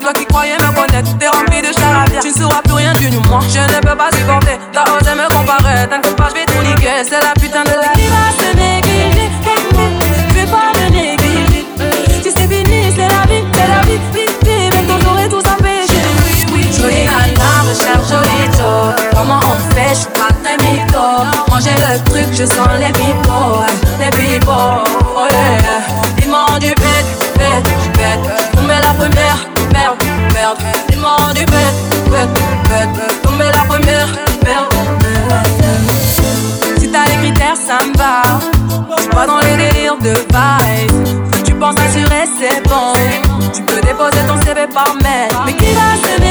Toi qui croyais me connaître, t'es rempli de charabia. Tu ne sauras plus rien du moi. Je ne peux pas supporter. T'as osé me comparer. T'inquiète pas, je vais tout niquer. C'est la critères, ça me va. J'suis pas dans les délires de vibes. Tu penses assurer, c'est bon. Tu peux déposer ton CV par mail. Mais qui va se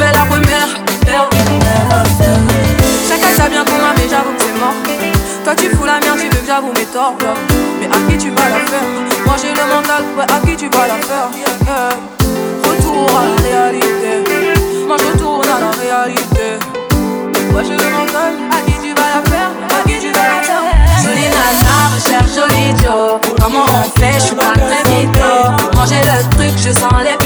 la première. Chacun sait bien qu'on m'a, mais j'avoue que c'est mort. Toi tu fous la merde, tu veux que j'avoue mes torts. Mais à qui tu vas la faire? Moi j'ai le mental, ouais, à qui tu vas la faire? Yeah. Retour à la réalité. Moi je retourne à la réalité. Ouais, j'ai le mental, à qui tu vas la faire? À qui tu vas la faire? Jolie nana, recherche joli Joe. Comment on fait? Je suis pas très mytho. Manger le truc, je sens les